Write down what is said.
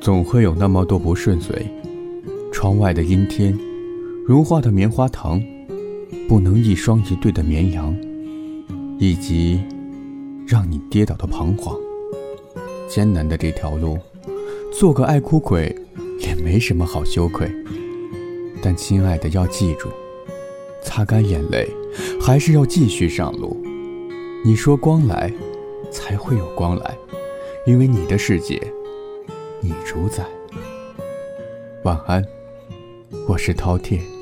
总会有那么多不顺遂，窗外的阴天，融化的棉花糖，不能一双一对的绵羊，以及让你跌倒的彷徨。艰难的这条路，做个爱哭鬼也没什么好羞愧。但亲爱的，要记住，擦干眼泪，还是要继续上路。你说光来，才会有光来，因为你的世界。你主宰。晚安，我是饕餮。